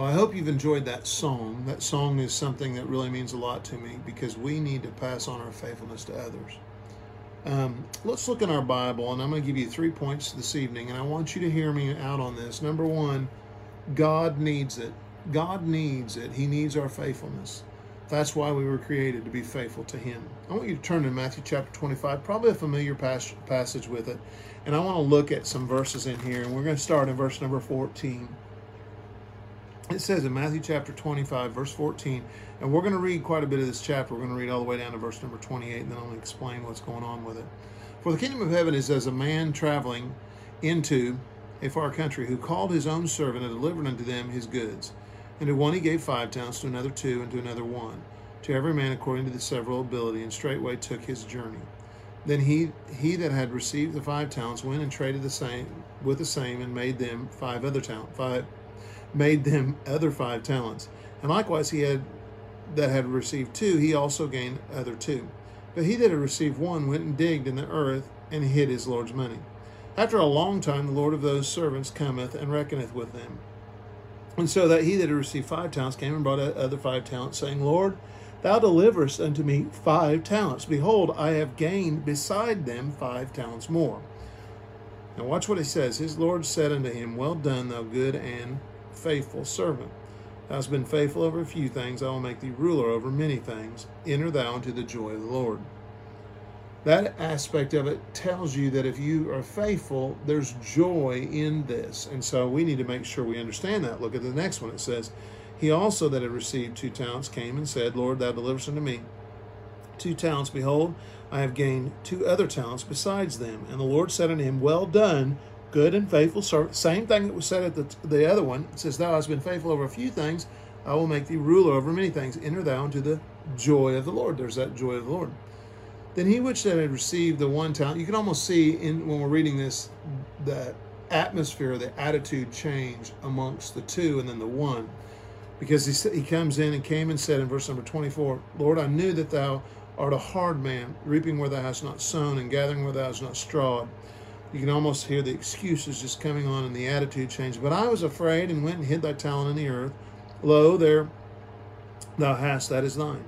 Well, I hope you've enjoyed that song. That song is something that really means a lot to me because we need to pass on our faithfulness to others. Um, let's look in our Bible, and I'm going to give you three points this evening, and I want you to hear me out on this. Number one, God needs it. God needs it. He needs our faithfulness. That's why we were created to be faithful to Him. I want you to turn to Matthew chapter 25, probably a familiar pas- passage with it. And I want to look at some verses in here, and we're going to start in verse number 14 it says in Matthew chapter 25, verse 14, and we're going to read quite a bit of this chapter. We're going to read all the way down to verse number 28, and then I'm going to explain what's going on with it. For the kingdom of heaven is as a man traveling into a far country who called his own servant and delivered unto them his goods. And to one he gave five talents, to another two, and to another one, to every man according to the several ability, and straightway took his journey. Then he he that had received the five talents went and traded the same with the same, and made them five other talent five made them other five talents. And likewise, he had that had received two, he also gained other two. But he that had received one went and digged in the earth and hid his Lord's money. After a long time, the Lord of those servants cometh and reckoneth with them. And so that he that had received five talents came and brought other five talents, saying, Lord, thou deliverest unto me five talents. Behold, I have gained beside them five talents more. Now watch what he says. His Lord said unto him, Well done, thou good and faithful servant. Thou hast been faithful over a few things, I will make thee ruler over many things. Enter thou into the joy of the Lord. That aspect of it tells you that if you are faithful, there's joy in this. And so we need to make sure we understand that. Look at the next one. It says, He also that had received two talents came and said, Lord, thou deliverest unto me two talents. Behold, I have gained two other talents besides them. And the Lord said unto him, Well done, good and faithful servant. Same thing that was said at the, the other one. It says, Thou hast been faithful over a few things, I will make thee ruler over many things. Enter thou into the joy of the Lord. There's that joy of the Lord. Then he which had received the one talent, you can almost see in when we're reading this the atmosphere, the attitude change amongst the two and then the one. Because he, he comes in and came and said in verse number 24, Lord, I knew that thou art a hard man, reaping where thou hast not sown and gathering where thou hast not strawed you can almost hear the excuses just coming on and the attitude change. But I was afraid and went and hid thy talent in the earth. Lo, there thou hast, that is thine.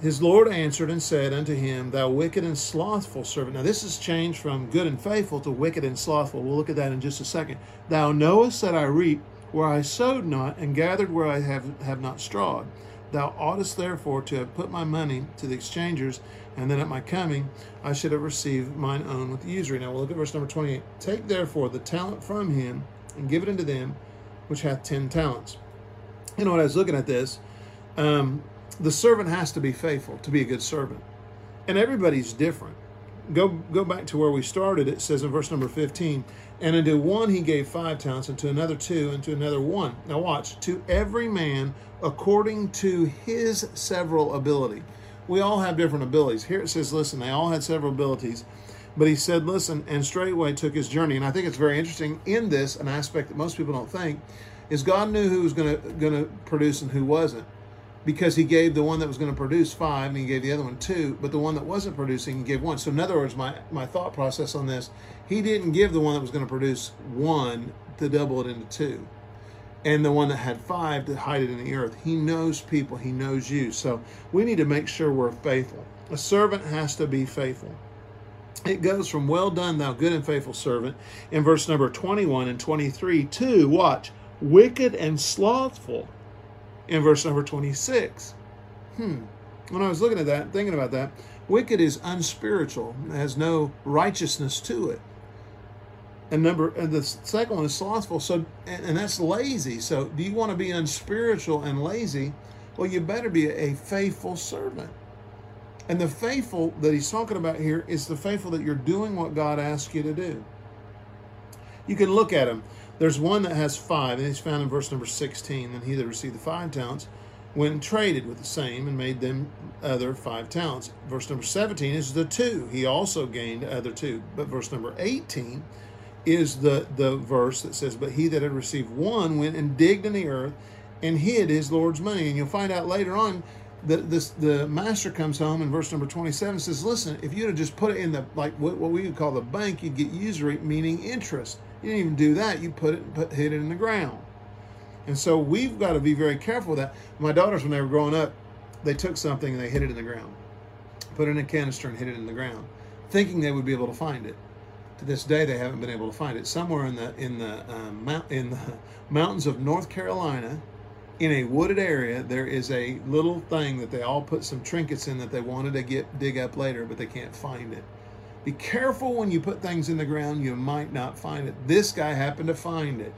His Lord answered and said unto him, Thou wicked and slothful servant. Now, this has changed from good and faithful to wicked and slothful. We'll look at that in just a second. Thou knowest that I reap where I sowed not, and gathered where I have, have not strawed. Thou oughtest therefore to have put my money to the exchangers, and then at my coming I should have received mine own with usury. Now we'll look at verse number 28. Take therefore the talent from him, and give it unto them which hath ten talents. You know, when I was looking at this, um, the servant has to be faithful to be a good servant. And everybody's different. Go go back to where we started. It says in verse number 15, and unto one he gave five talents, and to another two, and to another one. Now watch, to every man according to his several ability. We all have different abilities. Here it says, listen, they all had several abilities. But he said, listen, and straightway took his journey. And I think it's very interesting in this, an aspect that most people don't think, is God knew who was going to produce and who wasn't because he gave the one that was going to produce five and he gave the other one two, but the one that wasn't producing, he gave one. So, in other words, my, my thought process on this, he didn't give the one that was going to produce one to double it into two, and the one that had five to hide it in the earth. He knows people, he knows you. So, we need to make sure we're faithful. A servant has to be faithful. It goes from well done, thou good and faithful servant, in verse number 21 and 23 to watch, wicked and slothful in verse number 26. Hmm. When I was looking at that, thinking about that, wicked is unspiritual, has no righteousness to it. And number and the second one is slothful. So and, and that's lazy. So do you want to be unspiritual and lazy? Well, you better be a faithful servant. And the faithful that he's talking about here is the faithful that you're doing what God asks you to do. You can look at him. There's one that has five, and he's found in verse number 16. And he that received the five talents went and traded with the same and made them other five talents. Verse number 17 is the two. He also gained other two. But verse number 18 is the, the verse that says, But he that had received one went and digged in the earth and hid his Lord's money. And you'll find out later on that this, the master comes home in verse number 27 says, Listen, if you'd have just put it in the, like what, what we would call the bank, you'd get usury, meaning interest. You didn't even do that. You put it, put, hid it in the ground. And so we've got to be very careful with that. My daughters, when they were growing up, they took something and they hid it in the ground, put it in a canister and hid it in the ground, thinking they would be able to find it. To this day, they haven't been able to find it. Somewhere in the in the um, mount, in the mountains of North Carolina, in a wooded area, there is a little thing that they all put some trinkets in that they wanted to get dig up later, but they can't find it. Be careful when you put things in the ground; you might not find it. This guy happened to find it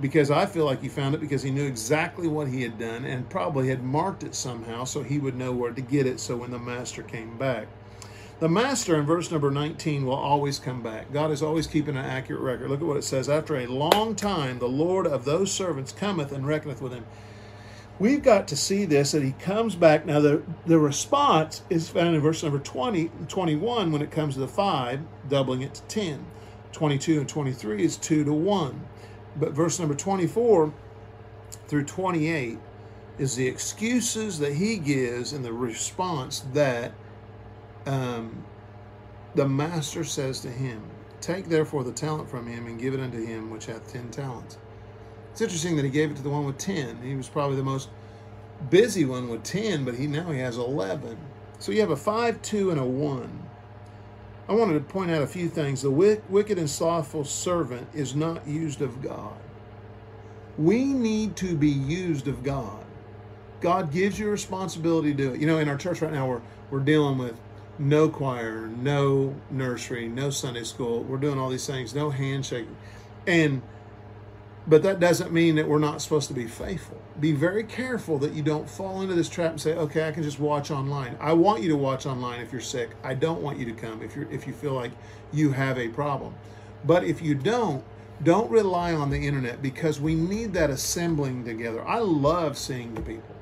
because I feel like he found it because he knew exactly what he had done and probably had marked it somehow so he would know where to get it so when the master came back. The master in verse number 19 will always come back. God is always keeping an accurate record. Look at what it says. After a long time, the Lord of those servants cometh and reckoneth with him. We've got to see this that he comes back. Now, the, the response is found in verse number 20, 21 when it comes to the 5, doubling it to 10. 22 and 23 is 2 to 1. But verse number 24 through 28 is the excuses that he gives and the response that um, the master says to him Take therefore the talent from him and give it unto him which hath ten talents. It's interesting that he gave it to the one with ten. He was probably the most busy one with ten, but he now he has eleven. So you have a five, two, and a one. I wanted to point out a few things. The wicked and slothful servant is not used of God. We need to be used of God. God gives you responsibility to do it. You know, in our church right now, we're, we're dealing with no choir, no nursery, no Sunday school. We're doing all these things, no handshake. And but that doesn't mean that we're not supposed to be faithful. Be very careful that you don't fall into this trap and say, "Okay, I can just watch online." I want you to watch online if you're sick. I don't want you to come if you if you feel like you have a problem. But if you don't, don't rely on the internet because we need that assembling together. I love seeing the people.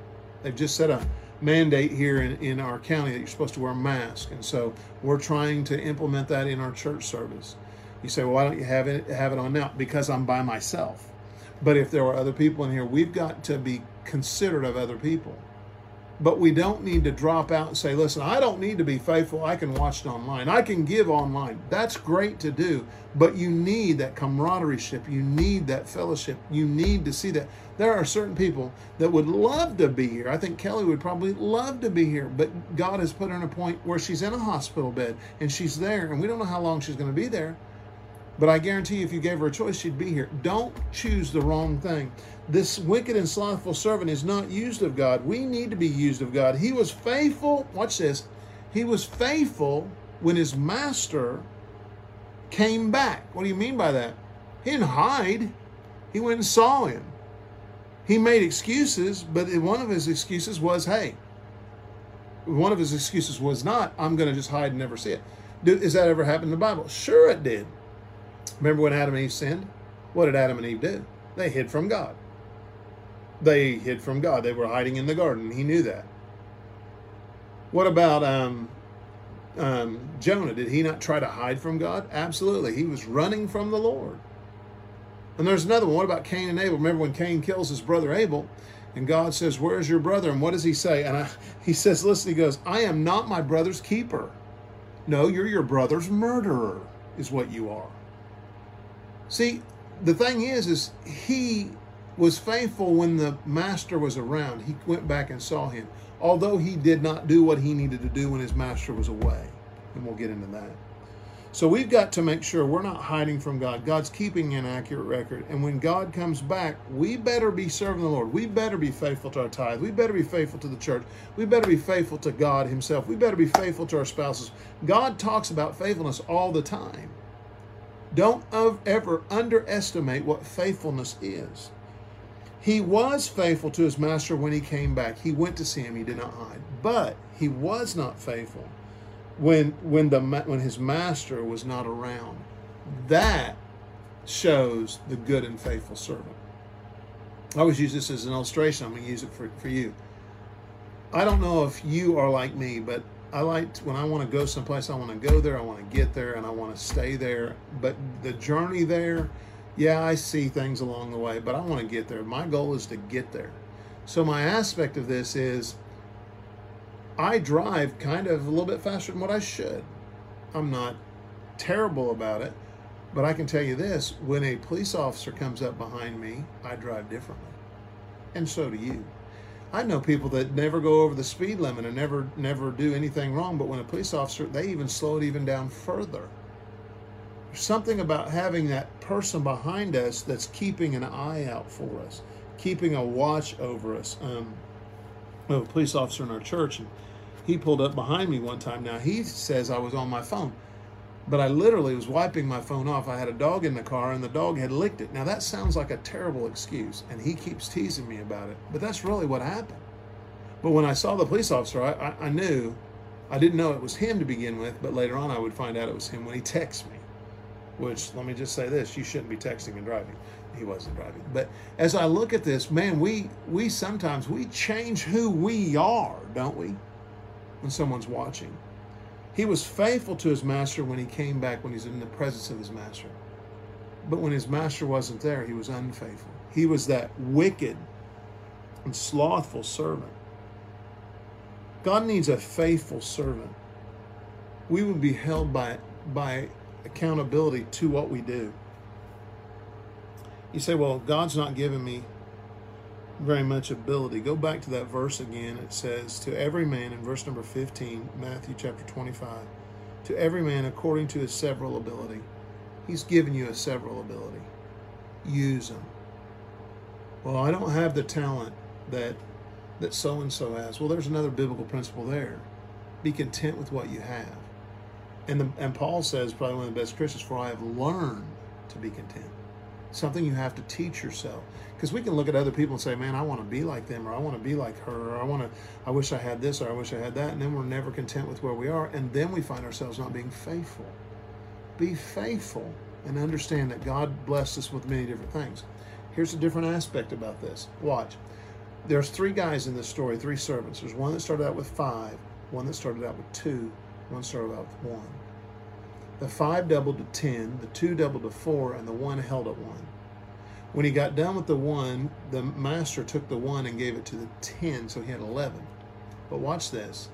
They've just set a mandate here in, in our county that you're supposed to wear a mask. And so we're trying to implement that in our church service. You say, well, why don't you have it have it on now? Because I'm by myself. But if there are other people in here, we've got to be considerate of other people. But we don't need to drop out and say, listen, I don't need to be faithful. I can watch it online. I can give online. That's great to do. But you need that camaraderie ship. You need that fellowship. You need to see that. There are certain people that would love to be here. I think Kelly would probably love to be here. But God has put her in a point where she's in a hospital bed and she's there. And we don't know how long she's going to be there. But I guarantee you, if you gave her a choice, she'd be here. Don't choose the wrong thing. This wicked and slothful servant is not used of God. We need to be used of God. He was faithful. Watch this. He was faithful when his master came back. What do you mean by that? He didn't hide, he went and saw him. He made excuses, but one of his excuses was, hey, one of his excuses was not, I'm going to just hide and never see it. Does that ever happened in the Bible? Sure, it did. Remember when Adam and Eve sinned? What did Adam and Eve do? They hid from God. They hid from God. They were hiding in the garden. He knew that. What about um, um, Jonah? Did he not try to hide from God? Absolutely. He was running from the Lord. And there's another one. What about Cain and Abel? Remember when Cain kills his brother Abel? And God says, Where's your brother? And what does he say? And I, he says, Listen, he goes, I am not my brother's keeper. No, you're your brother's murderer, is what you are. See, the thing is, is he was faithful when the master was around. He went back and saw him, although he did not do what he needed to do when his master was away. And we'll get into that. So we've got to make sure we're not hiding from God. God's keeping an accurate record. And when God comes back, we better be serving the Lord. We better be faithful to our tithe. We better be faithful to the church. We better be faithful to God Himself. We better be faithful to our spouses. God talks about faithfulness all the time. Don't ever underestimate what faithfulness is. He was faithful to his master when he came back. He went to see him. He did not hide. But he was not faithful when when the when his master was not around. That shows the good and faithful servant. I always use this as an illustration. I'm going to use it for, for you. I don't know if you are like me, but I like when I want to go someplace, I want to go there, I want to get there, and I want to stay there. But the journey there, yeah, I see things along the way, but I want to get there. My goal is to get there. So my aspect of this is I drive kind of a little bit faster than what I should. I'm not terrible about it, but I can tell you this when a police officer comes up behind me, I drive differently. and so do you. I know people that never go over the speed limit and never never do anything wrong, but when a police officer, they even slow it even down further. There's something about having that person behind us that's keeping an eye out for us, keeping a watch over us. Um, we have a police officer in our church, and he pulled up behind me one time. Now he says I was on my phone, but I literally was wiping my phone off. I had a dog in the car, and the dog had licked it. Now that sounds like a terrible excuse, and he keeps teasing me about it, but that's really what happened. But when I saw the police officer, I, I, I knew, I didn't know it was him to begin with, but later on I would find out it was him when he texted me. Which let me just say this: you shouldn't be texting and driving he wasn't driving. But as I look at this, man, we we sometimes we change who we are, don't we? When someone's watching. He was faithful to his master when he came back when he's in the presence of his master. But when his master wasn't there, he was unfaithful. He was that wicked and slothful servant. God needs a faithful servant. We would be held by by accountability to what we do. You say, well, God's not giving me very much ability. Go back to that verse again. It says, To every man, in verse number 15, Matthew chapter 25, to every man according to his several ability. He's given you a several ability. Use them. Well, I don't have the talent that that so and so has. Well, there's another biblical principle there. Be content with what you have. And the, and Paul says, probably one of the best Christians, for I have learned to be content something you have to teach yourself. Because we can look at other people and say man i want to be like them or i want to be like her or i want to i wish i had this or i wish i had that and then we're never content with where we are and then we find ourselves not being faithful. Be faithful and understand that god blessed us with many different things. Here's a different aspect about this. Watch. There's three guys in this story three servants. There's one that started out with five one that started out with two one started out with one the five doubled to ten, the two doubled to four, and the one held at one. When he got done with the one, the master took the one and gave it to the ten, so he had 11. But watch this.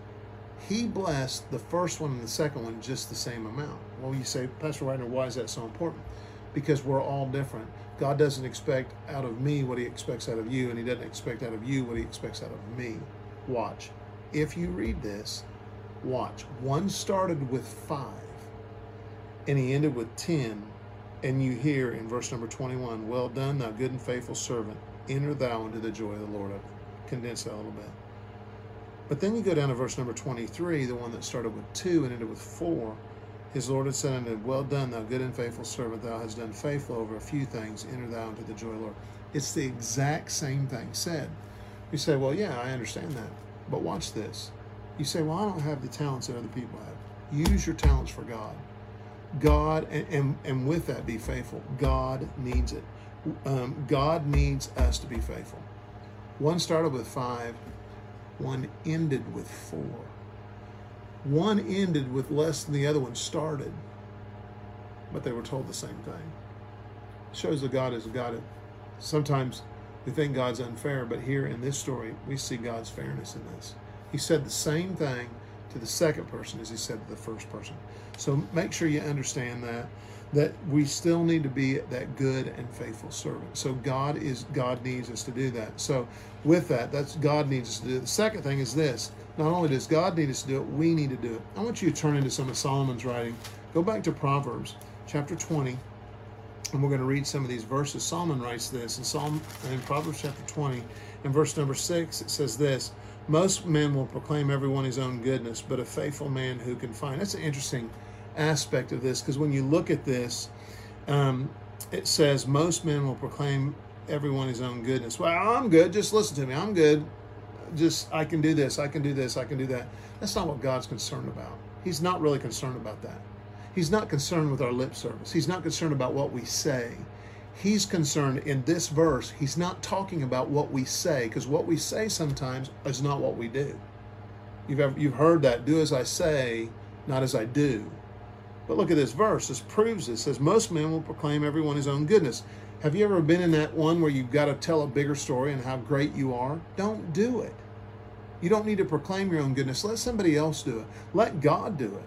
He blessed the first one and the second one just the same amount. Well, you say, Pastor Wagner, why is that so important? Because we're all different. God doesn't expect out of me what he expects out of you, and he doesn't expect out of you what he expects out of me. Watch. If you read this, watch. One started with five and he ended with 10. And you hear in verse number 21, Well done, thou good and faithful servant. Enter thou into the joy of the Lord. I've condensed that a little bit. But then you go down to verse number 23, the one that started with 2 and ended with 4. His Lord had said unto him, Well done, thou good and faithful servant. Thou hast done faithful over a few things. Enter thou into the joy of the Lord. It's the exact same thing said. You say, Well, yeah, I understand that. But watch this. You say, Well, I don't have the talents that other people have. Use your talents for God. God, and, and, and with that, be faithful. God needs it. Um, God needs us to be faithful. One started with five, one ended with four. One ended with less than the other one started, but they were told the same thing. It shows that God is a God. sometimes we think God's unfair, but here in this story, we see God's fairness in this. He said the same thing to the second person as he said to the first person. So make sure you understand that that we still need to be that good and faithful servant. So God is God needs us to do that. So with that, that's God needs us to do it. The second thing is this. Not only does God need us to do it, we need to do it. I want you to turn into some of Solomon's writing. Go back to Proverbs chapter 20, and we're going to read some of these verses. Solomon writes this in Psalm in Proverbs chapter 20, in verse number 6, it says this most men will proclaim everyone his own goodness, but a faithful man who can find. That's an interesting aspect of this because when you look at this, um, it says most men will proclaim everyone his own goodness. Well, I'm good. Just listen to me. I'm good. Just I can do this. I can do this. I can do that. That's not what God's concerned about. He's not really concerned about that. He's not concerned with our lip service. He's not concerned about what we say he's concerned in this verse, he's not talking about what we say, because what we say sometimes is not what we do. You've, ever, you've heard that, do as I say, not as I do. But look at this verse. This proves this. It says, Most men will proclaim everyone his own goodness. Have you ever been in that one where you've got to tell a bigger story and how great you are? Don't do it. You don't need to proclaim your own goodness. Let somebody else do it. Let God do it.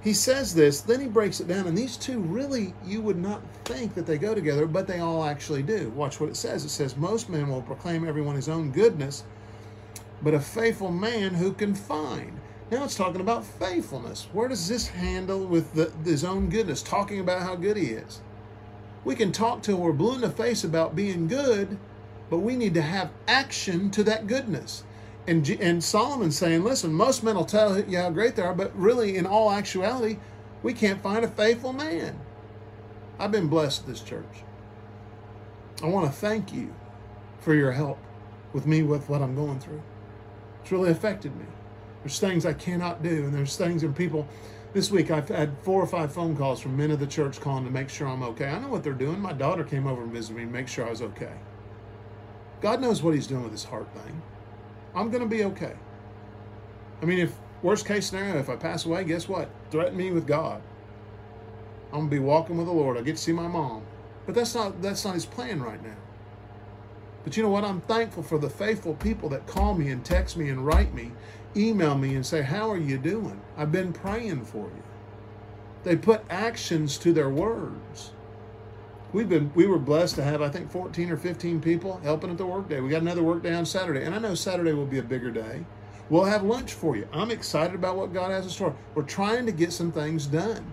He says this, then he breaks it down, and these two really, you would not think that they go together, but they all actually do. Watch what it says. It says, Most men will proclaim everyone his own goodness, but a faithful man who can find. Now it's talking about faithfulness. Where does this handle with the, his own goodness, talking about how good he is? We can talk till we're blue in the face about being good, but we need to have action to that goodness. And, and Solomon's saying, listen, most men will tell you how great they are, but really, in all actuality, we can't find a faithful man. I've been blessed this church. I want to thank you for your help with me with what I'm going through. It's really affected me. There's things I cannot do, and there's things and people. This week I've had four or five phone calls from men of the church calling to make sure I'm okay. I know what they're doing. My daughter came over and visited me to make sure I was okay. God knows what He's doing with this heart thing. I'm going to be okay. I mean, if worst case scenario, if I pass away, guess what? Threaten me with God. I'm gonna be walking with the Lord. I get to see my mom, but that's not that's not His plan right now. But you know what? I'm thankful for the faithful people that call me and text me and write me, email me and say, How are you doing? I've been praying for you. They put actions to their words. We've been we were blessed to have I think 14 or 15 people helping at the workday. We got another workday on Saturday, and I know Saturday will be a bigger day. We'll have lunch for you. I'm excited about what God has in store. We're trying to get some things done.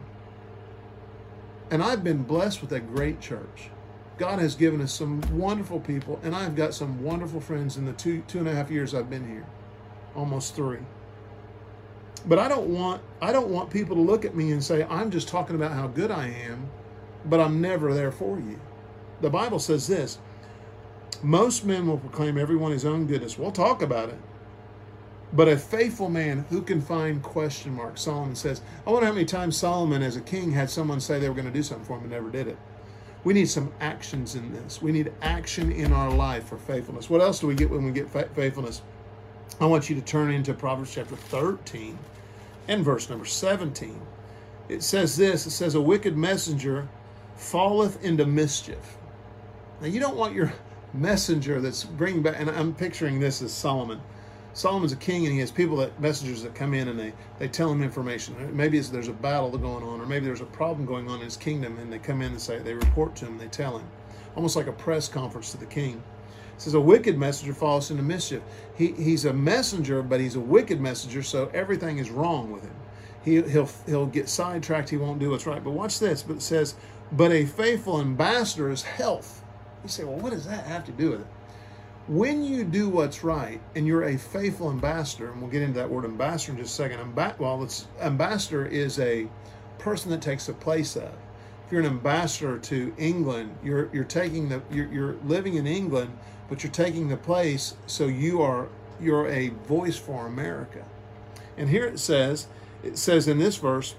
And I've been blessed with a great church. God has given us some wonderful people, and I've got some wonderful friends in the two two and a half years I've been here, almost three. But I don't want I don't want people to look at me and say I'm just talking about how good I am, but I'm never there for you. The Bible says this: most men will proclaim everyone his own goodness. We'll talk about it, but a faithful man who can find question mark. Solomon says. I wonder how many times Solomon, as a king, had someone say they were going to do something for him and never did it. We need some actions in this. We need action in our life for faithfulness. What else do we get when we get faithfulness? I want you to turn into Proverbs chapter 13 and verse number 17. It says this it says, A wicked messenger falleth into mischief. Now, you don't want your messenger that's bringing back, and I'm picturing this as Solomon Solomon's a king and he has people that messengers that come in and they, they tell him information. Maybe there's a battle going on or maybe there's a problem going on in his kingdom and they come in and say, they report to him, they tell him. Almost like a press conference to the king. It says a wicked messenger falls into mischief. He, he's a messenger, but he's a wicked messenger, so everything is wrong with him. He, he'll, he'll get sidetracked, he won't do what's right. But watch this, but it says, but a faithful ambassador is health. You say, well, what does that have to do with it? when you do what's right and you're a faithful ambassador, and we'll get into that word ambassador in just a second. Well, it's ambassador is a person that takes the place of. If you're an ambassador to England, you're you're taking the you're, you're living in England, but you're taking the place. So you are you're a voice for America. And here it says, it says in this verse,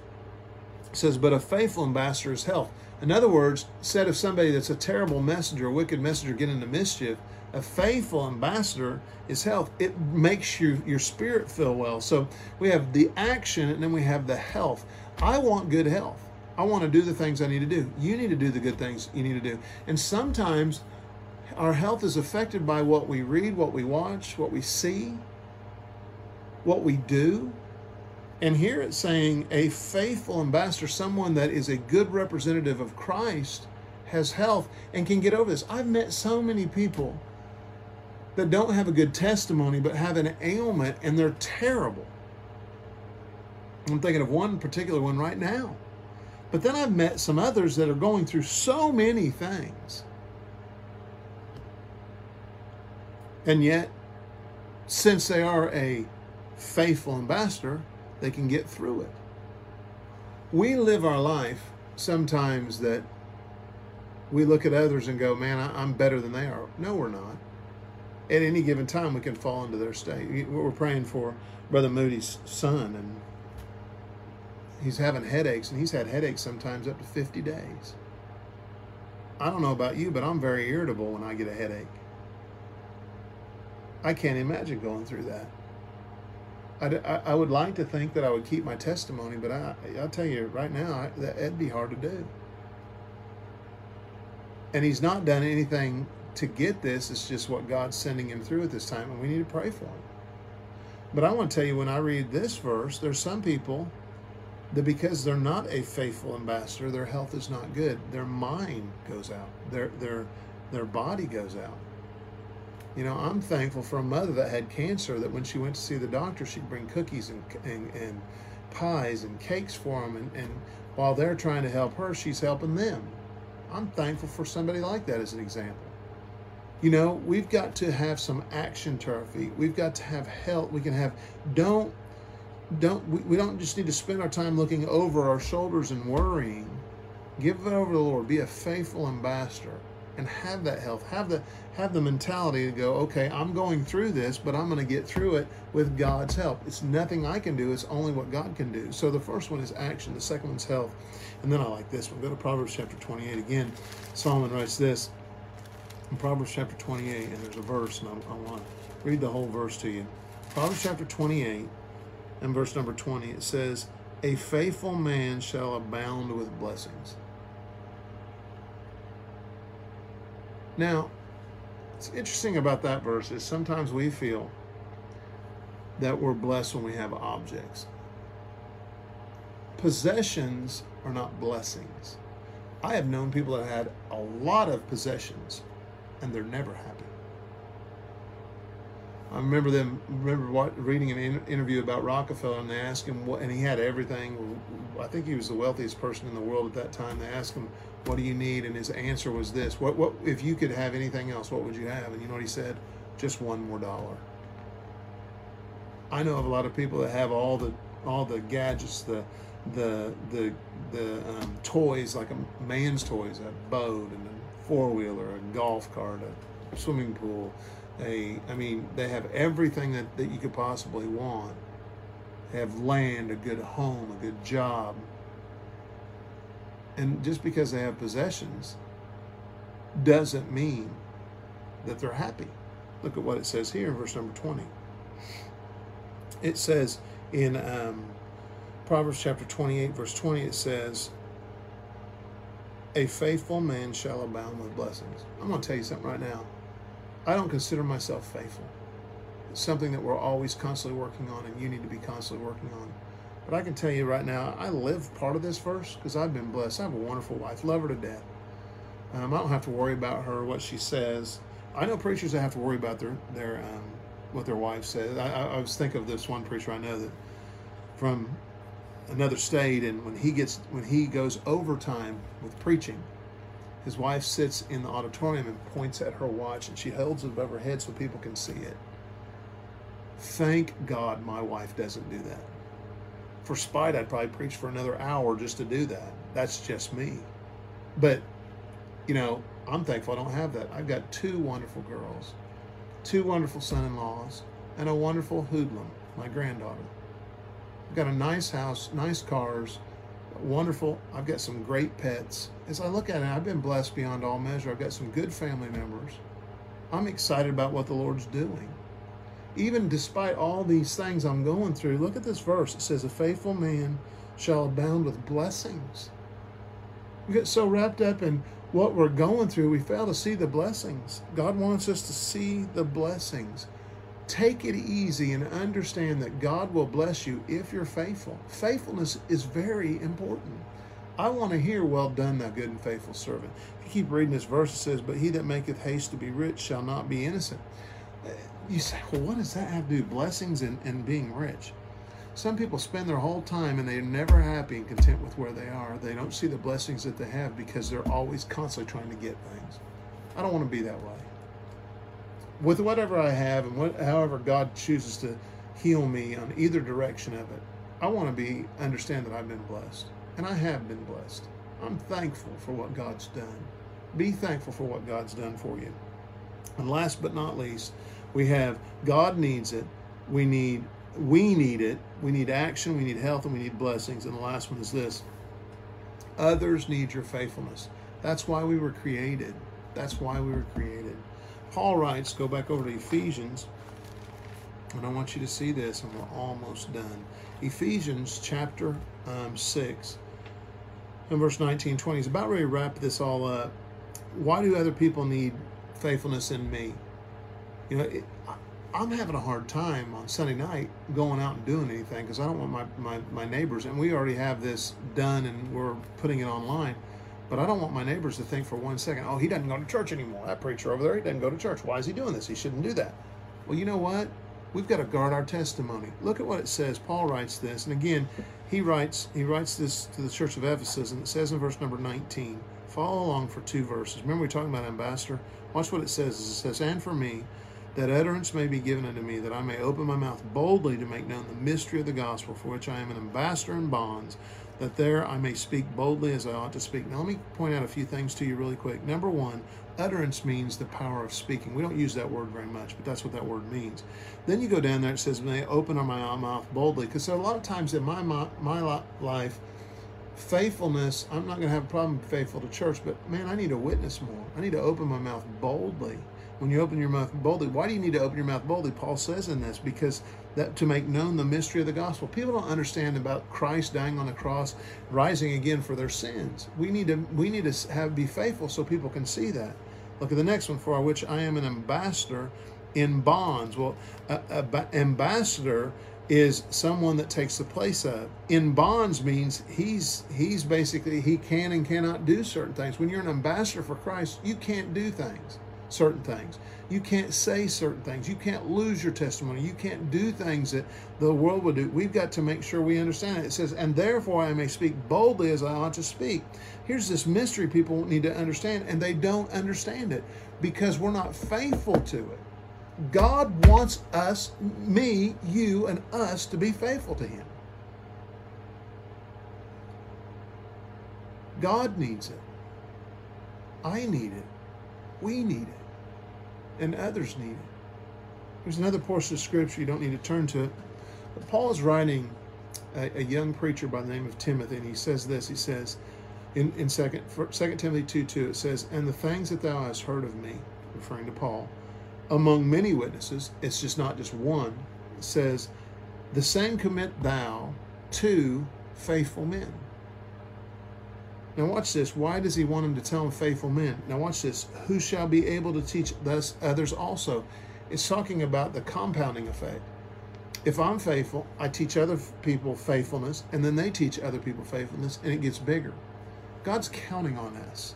it says, but a faithful ambassador is health. In other words, said of somebody that's a terrible messenger, a wicked messenger, get into mischief, a faithful ambassador is health. It makes you your spirit feel well. So we have the action and then we have the health. I want good health. I want to do the things I need to do. You need to do the good things you need to do. And sometimes our health is affected by what we read, what we watch, what we see, what we do. And here it's saying a faithful ambassador, someone that is a good representative of Christ, has health and can get over this. I've met so many people that don't have a good testimony but have an ailment and they're terrible. I'm thinking of one particular one right now. But then I've met some others that are going through so many things. And yet, since they are a faithful ambassador, they can get through it. We live our life sometimes that we look at others and go, man, I'm better than they are. No, we're not at any given time we can fall into their state. We're praying for Brother Moody's son, and he's having headaches, and he's had headaches sometimes up to 50 days. I don't know about you, but I'm very irritable when I get a headache. I can't imagine going through that. I, I, would like to think that I would keep my testimony, but I, I'll tell you right now, I, that, it'd be hard to do. And he's not done anything to get this. It's just what God's sending him through at this time, and we need to pray for him. But I want to tell you, when I read this verse, there's some people that because they're not a faithful ambassador, their health is not good. Their mind goes out. Their their their body goes out. You know, I'm thankful for a mother that had cancer that when she went to see the doctor, she'd bring cookies and and, and pies and cakes for them, and, and while they're trying to help her, she's helping them. I'm thankful for somebody like that as an example. You know, we've got to have some action to our feet. We've got to have help. We can have don't don't we, we don't just need to spend our time looking over our shoulders and worrying. Give it over to the Lord. Be a faithful ambassador and have that health. Have the have the mentality to go, okay, I'm going through this, but I'm going to get through it with God's help. It's nothing I can do, it's only what God can do. So the first one is action, the second one's health. And then I like this one. Go to Proverbs chapter 28 again. Solomon writes this in Proverbs chapter 28, and there's a verse, and I, I want to read the whole verse to you. Proverbs chapter 28 and verse number 20, it says, A faithful man shall abound with blessings. Now, it's interesting about that verse is sometimes we feel that we're blessed when we have objects. Possessions are not blessings. I have known people that had a lot of possessions and they're never happy. I remember them. Remember what, reading an in, interview about Rockefeller, and they asked him what, and he had everything. I think he was the wealthiest person in the world at that time. They asked him, "What do you need?" And his answer was this: "What? What? If you could have anything else, what would you have?" And you know what he said? Just one more dollar. I know of a lot of people that have all the all the gadgets, the the the the um, toys, like a man's toys, a boat and a four wheeler, a golf cart, a swimming pool a I mean they have everything that, that you could possibly want. They have land, a good home, a good job. And just because they have possessions doesn't mean that they're happy. Look at what it says here in verse number 20. It says in um, Proverbs chapter 28, verse 20, it says, A faithful man shall abound with blessings. I'm going to tell you something right now I don't consider myself faithful. It's something that we're always constantly working on, and you need to be constantly working on. But I can tell you right now, I live part of this verse because I've been blessed. I have a wonderful wife, love her to death. Um, I don't have to worry about her, what she says. I know preachers that have to worry about their their um, what their wife says. I, I, was thinking of this one preacher I know that from another state, and when he gets when he goes overtime with preaching, his wife sits in the auditorium and points at her watch, and she holds it above her head so people can see it. Thank God my wife doesn't do that. For spite, I'd probably preach for another hour just to do that. That's just me. But, you know, I'm thankful I don't have that. I've got two wonderful girls, two wonderful son in laws, and a wonderful hoodlum, my granddaughter. I've got a nice house, nice cars, wonderful. I've got some great pets. As I look at it, I've been blessed beyond all measure. I've got some good family members. I'm excited about what the Lord's doing. Even despite all these things I'm going through, look at this verse. It says, A faithful man shall abound with blessings. We get so wrapped up in what we're going through, we fail to see the blessings. God wants us to see the blessings. Take it easy and understand that God will bless you if you're faithful. Faithfulness is very important. I want to hear, Well done, thou good and faithful servant. You keep reading this verse, it says, But he that maketh haste to be rich shall not be innocent. Uh, you say, Well, what does that have to do? Blessings and, and being rich. Some people spend their whole time and they're never happy and content with where they are. They don't see the blessings that they have because they're always constantly trying to get things. I don't want to be that way with whatever I have and what, however God chooses to heal me on either direction of it, I want to be understand that I've been blessed, and I have been blessed. I'm thankful for what God's done. Be thankful for what God's done for you. And last but not least, we have God needs it. We need we need it. We need action. We need health, and we need blessings. And the last one is this: others need your faithfulness. That's why we were created. That's why we were created. Paul writes, go back over to Ephesians, and I want you to see this, and we're almost done. Ephesians chapter um, 6 and verse 19 20 is about ready to wrap this all up. Why do other people need faithfulness in me? You know, it, I'm having a hard time on Sunday night going out and doing anything because I don't want my, my, my neighbors, and we already have this done and we're putting it online, but I don't want my neighbors to think for one second, oh, he doesn't go to church anymore. That preacher over there, he doesn't go to church. Why is he doing this? He shouldn't do that. Well, you know what? We've got to guard our testimony. Look at what it says. Paul writes this, and again, he writes he writes this to the church of Ephesus, and it says in verse number 19. Follow along for two verses. Remember we're talking about ambassador? Watch what it says. It says, And for me, that utterance may be given unto me, that I may open my mouth boldly to make known the mystery of the gospel, for which I am an ambassador in bonds, that there I may speak boldly as I ought to speak. Now, let me point out a few things to you really quick. Number one, utterance means the power of speaking. We don't use that word very much, but that's what that word means. Then you go down there, it says, May I open my mouth boldly, because there are a lot of times in my, my life, faithfulness, I'm not going to have a problem faithful to church, but man, I need to witness more. I need to open my mouth boldly when you open your mouth boldly. Why do you need to open your mouth boldly? Paul says in this because that to make known the mystery of the gospel. People don't understand about Christ dying on the cross, rising again for their sins. We need to we need to have be faithful so people can see that. Look at the next one. For which I am an ambassador in bonds. Well, an ambassador is someone that takes the place of. In bonds means he's he's basically he can and cannot do certain things. When you're an ambassador for Christ, you can't do things certain things. You can't say certain things. You can't lose your testimony. You can't do things that the world would do. We've got to make sure we understand it. It says, and therefore I may speak boldly as I ought to speak. Here's this mystery people need to understand, and they don't understand it because we're not faithful to it. God wants us, me, you, and us to be faithful to Him. God needs it. I need it. We need it. And others need it. There's another portion of scripture you don't need to turn to it. But Paul is writing a, a young preacher by the name of Timothy, and he says this. He says in, in 2, 2 Timothy 2 2, it says, And the things that thou hast heard of me, referring to Paul, among many witnesses, it's just not just one, says, The same commit thou to faithful men now watch this. Why does he want him to tell them faithful men? Now watch this. Who shall be able to teach thus others also? It's talking about the compounding effect. If I'm faithful, I teach other people faithfulness, and then they teach other people faithfulness, and it gets bigger. God's counting on us.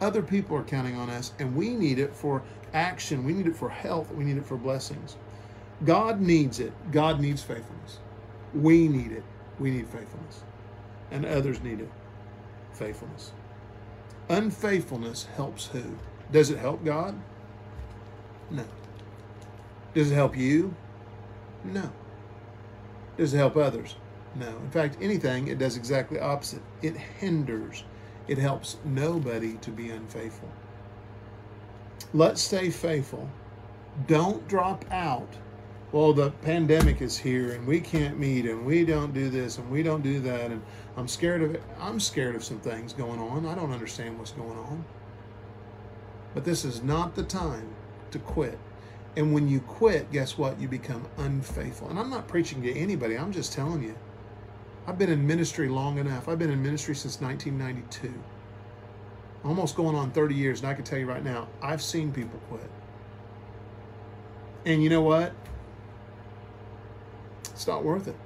Other people are counting on us, and we need it for action. We need it for health. We need it for blessings. God needs it. God needs faithfulness. We need it. We need faithfulness. And others need it faithfulness. Unfaithfulness helps who? Does it help God? No. Does it help you? No. Does it help others? No. In fact, anything, it does exactly opposite. It hinders. It helps nobody to be unfaithful. Let's stay faithful. Don't drop out well, the pandemic is here and we can't meet and we don't do this and we don't do that and I'm scared of it. I'm scared of some things going on. I don't understand what's going on. But this is not the time to quit. And when you quit, guess what? You become unfaithful. And I'm not preaching to anybody, I'm just telling you. I've been in ministry long enough. I've been in ministry since 1992. Almost going on 30 years, and I can tell you right now, I've seen people quit. And you know what? It's not worth it.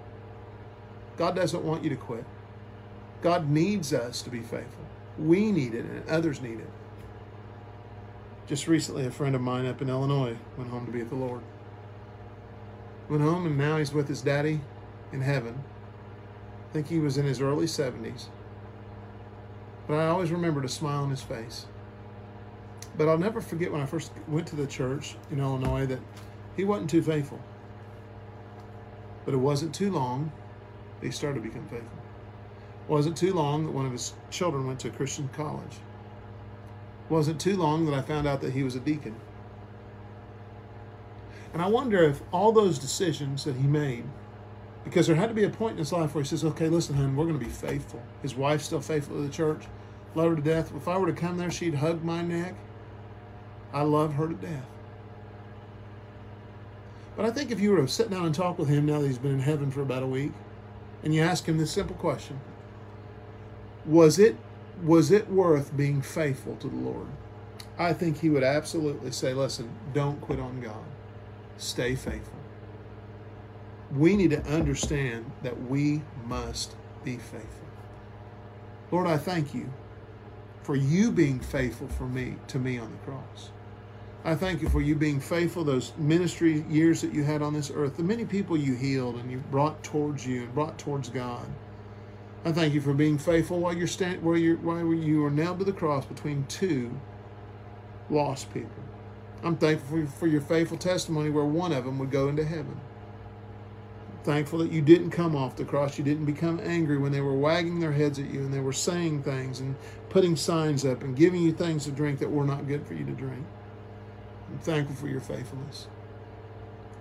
God doesn't want you to quit. God needs us to be faithful. We need it, and others need it. Just recently, a friend of mine up in Illinois went home to be with the Lord. Went home, and now he's with his daddy in heaven. I think he was in his early 70s. But I always remembered a smile on his face. But I'll never forget when I first went to the church in Illinois that he wasn't too faithful. But it wasn't too long, they started to become faithful. It wasn't too long that one of his children went to a Christian college. It wasn't too long that I found out that he was a deacon. And I wonder if all those decisions that he made, because there had to be a point in his life where he says, okay, listen, hon, we're going to be faithful. His wife's still faithful to the church, love her to death. If I were to come there, she'd hug my neck. I love her to death. But I think if you were to sit down and talk with him now that he's been in heaven for about a week, and you ask him this simple question, was it was it worth being faithful to the Lord? I think he would absolutely say, listen, don't quit on God. stay faithful. We need to understand that we must be faithful. Lord, I thank you for you being faithful for me to me on the cross. I thank you for you being faithful those ministry years that you had on this earth, the many people you healed and you brought towards you and brought towards God. I thank you for being faithful while you're stand, while you while you are nailed to the cross between two lost people. I'm thankful for your faithful testimony where one of them would go into heaven. Thankful that you didn't come off the cross. You didn't become angry when they were wagging their heads at you and they were saying things and putting signs up and giving you things to drink that were not good for you to drink. I'm thankful for your faithfulness.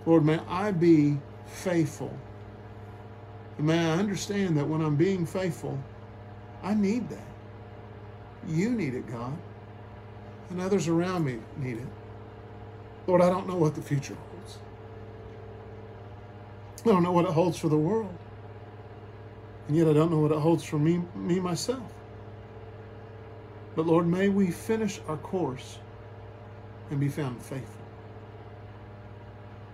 Lord, may I be faithful. And may I understand that when I'm being faithful, I need that. You need it, God. And others around me need it. Lord, I don't know what the future holds. I don't know what it holds for the world. And yet I don't know what it holds for me, me myself. But Lord, may we finish our course and be found faithful.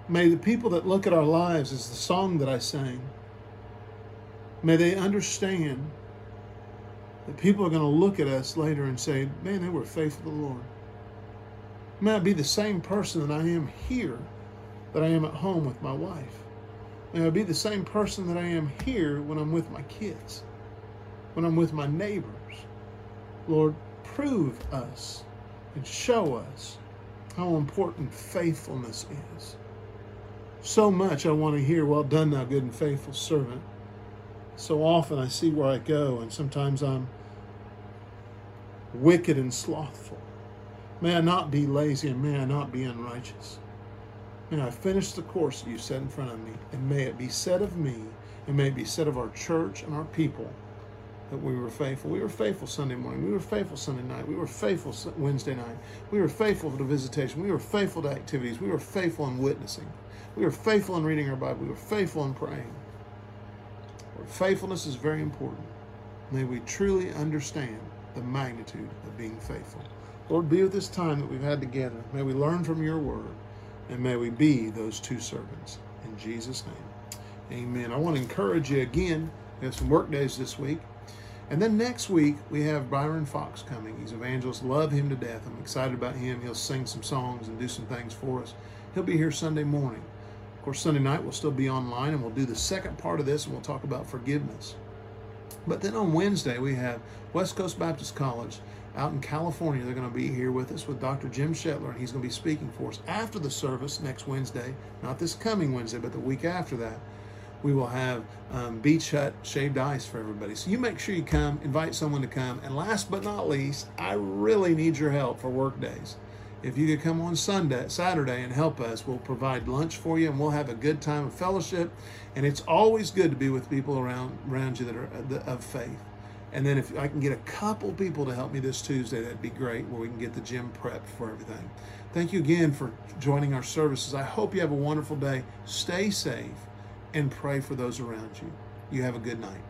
May the people that look at our lives as the song that I sang, may they understand that people are going to look at us later and say, man, they were faithful to the Lord. May I be the same person that I am here that I am at home with my wife. May I be the same person that I am here when I'm with my kids, when I'm with my neighbors. Lord, prove us and show us how important faithfulness is. So much I want to hear, well done, thou good and faithful servant. So often I see where I go, and sometimes I'm wicked and slothful. May I not be lazy and may I not be unrighteous. May I finish the course that you set in front of me, and may it be said of me, and may it be said of our church and our people that we were faithful. We were faithful Sunday morning. We were faithful Sunday night. We were faithful Wednesday night. We were faithful to the visitation. We were faithful to activities. We were faithful in witnessing. We were faithful in reading our Bible. We were faithful in praying. Faithfulness is very important. May we truly understand the magnitude of being faithful. Lord, be with this time that we've had together. May we learn from your word, and may we be those two servants. In Jesus' name, amen. I want to encourage you again. We have some work days this week. And then next week, we have Byron Fox coming. He's evangelist. Love him to death. I'm excited about him. He'll sing some songs and do some things for us. He'll be here Sunday morning. Course, Sunday night we'll still be online and we'll do the second part of this and we'll talk about forgiveness. But then on Wednesday, we have West Coast Baptist College out in California. They're going to be here with us with Dr. Jim Schettler, and he's going to be speaking for us after the service next Wednesday. Not this coming Wednesday, but the week after that we will have um, beach hut shaved ice for everybody. So you make sure you come, invite someone to come. And last but not least, I really need your help for work days. If you could come on Sunday, Saturday and help us, we'll provide lunch for you and we'll have a good time of fellowship. And it's always good to be with people around around you that are uh, of faith. And then if I can get a couple people to help me this Tuesday, that'd be great, where we can get the gym prepped for everything. Thank you again for joining our services. I hope you have a wonderful day. Stay safe and pray for those around you. You have a good night.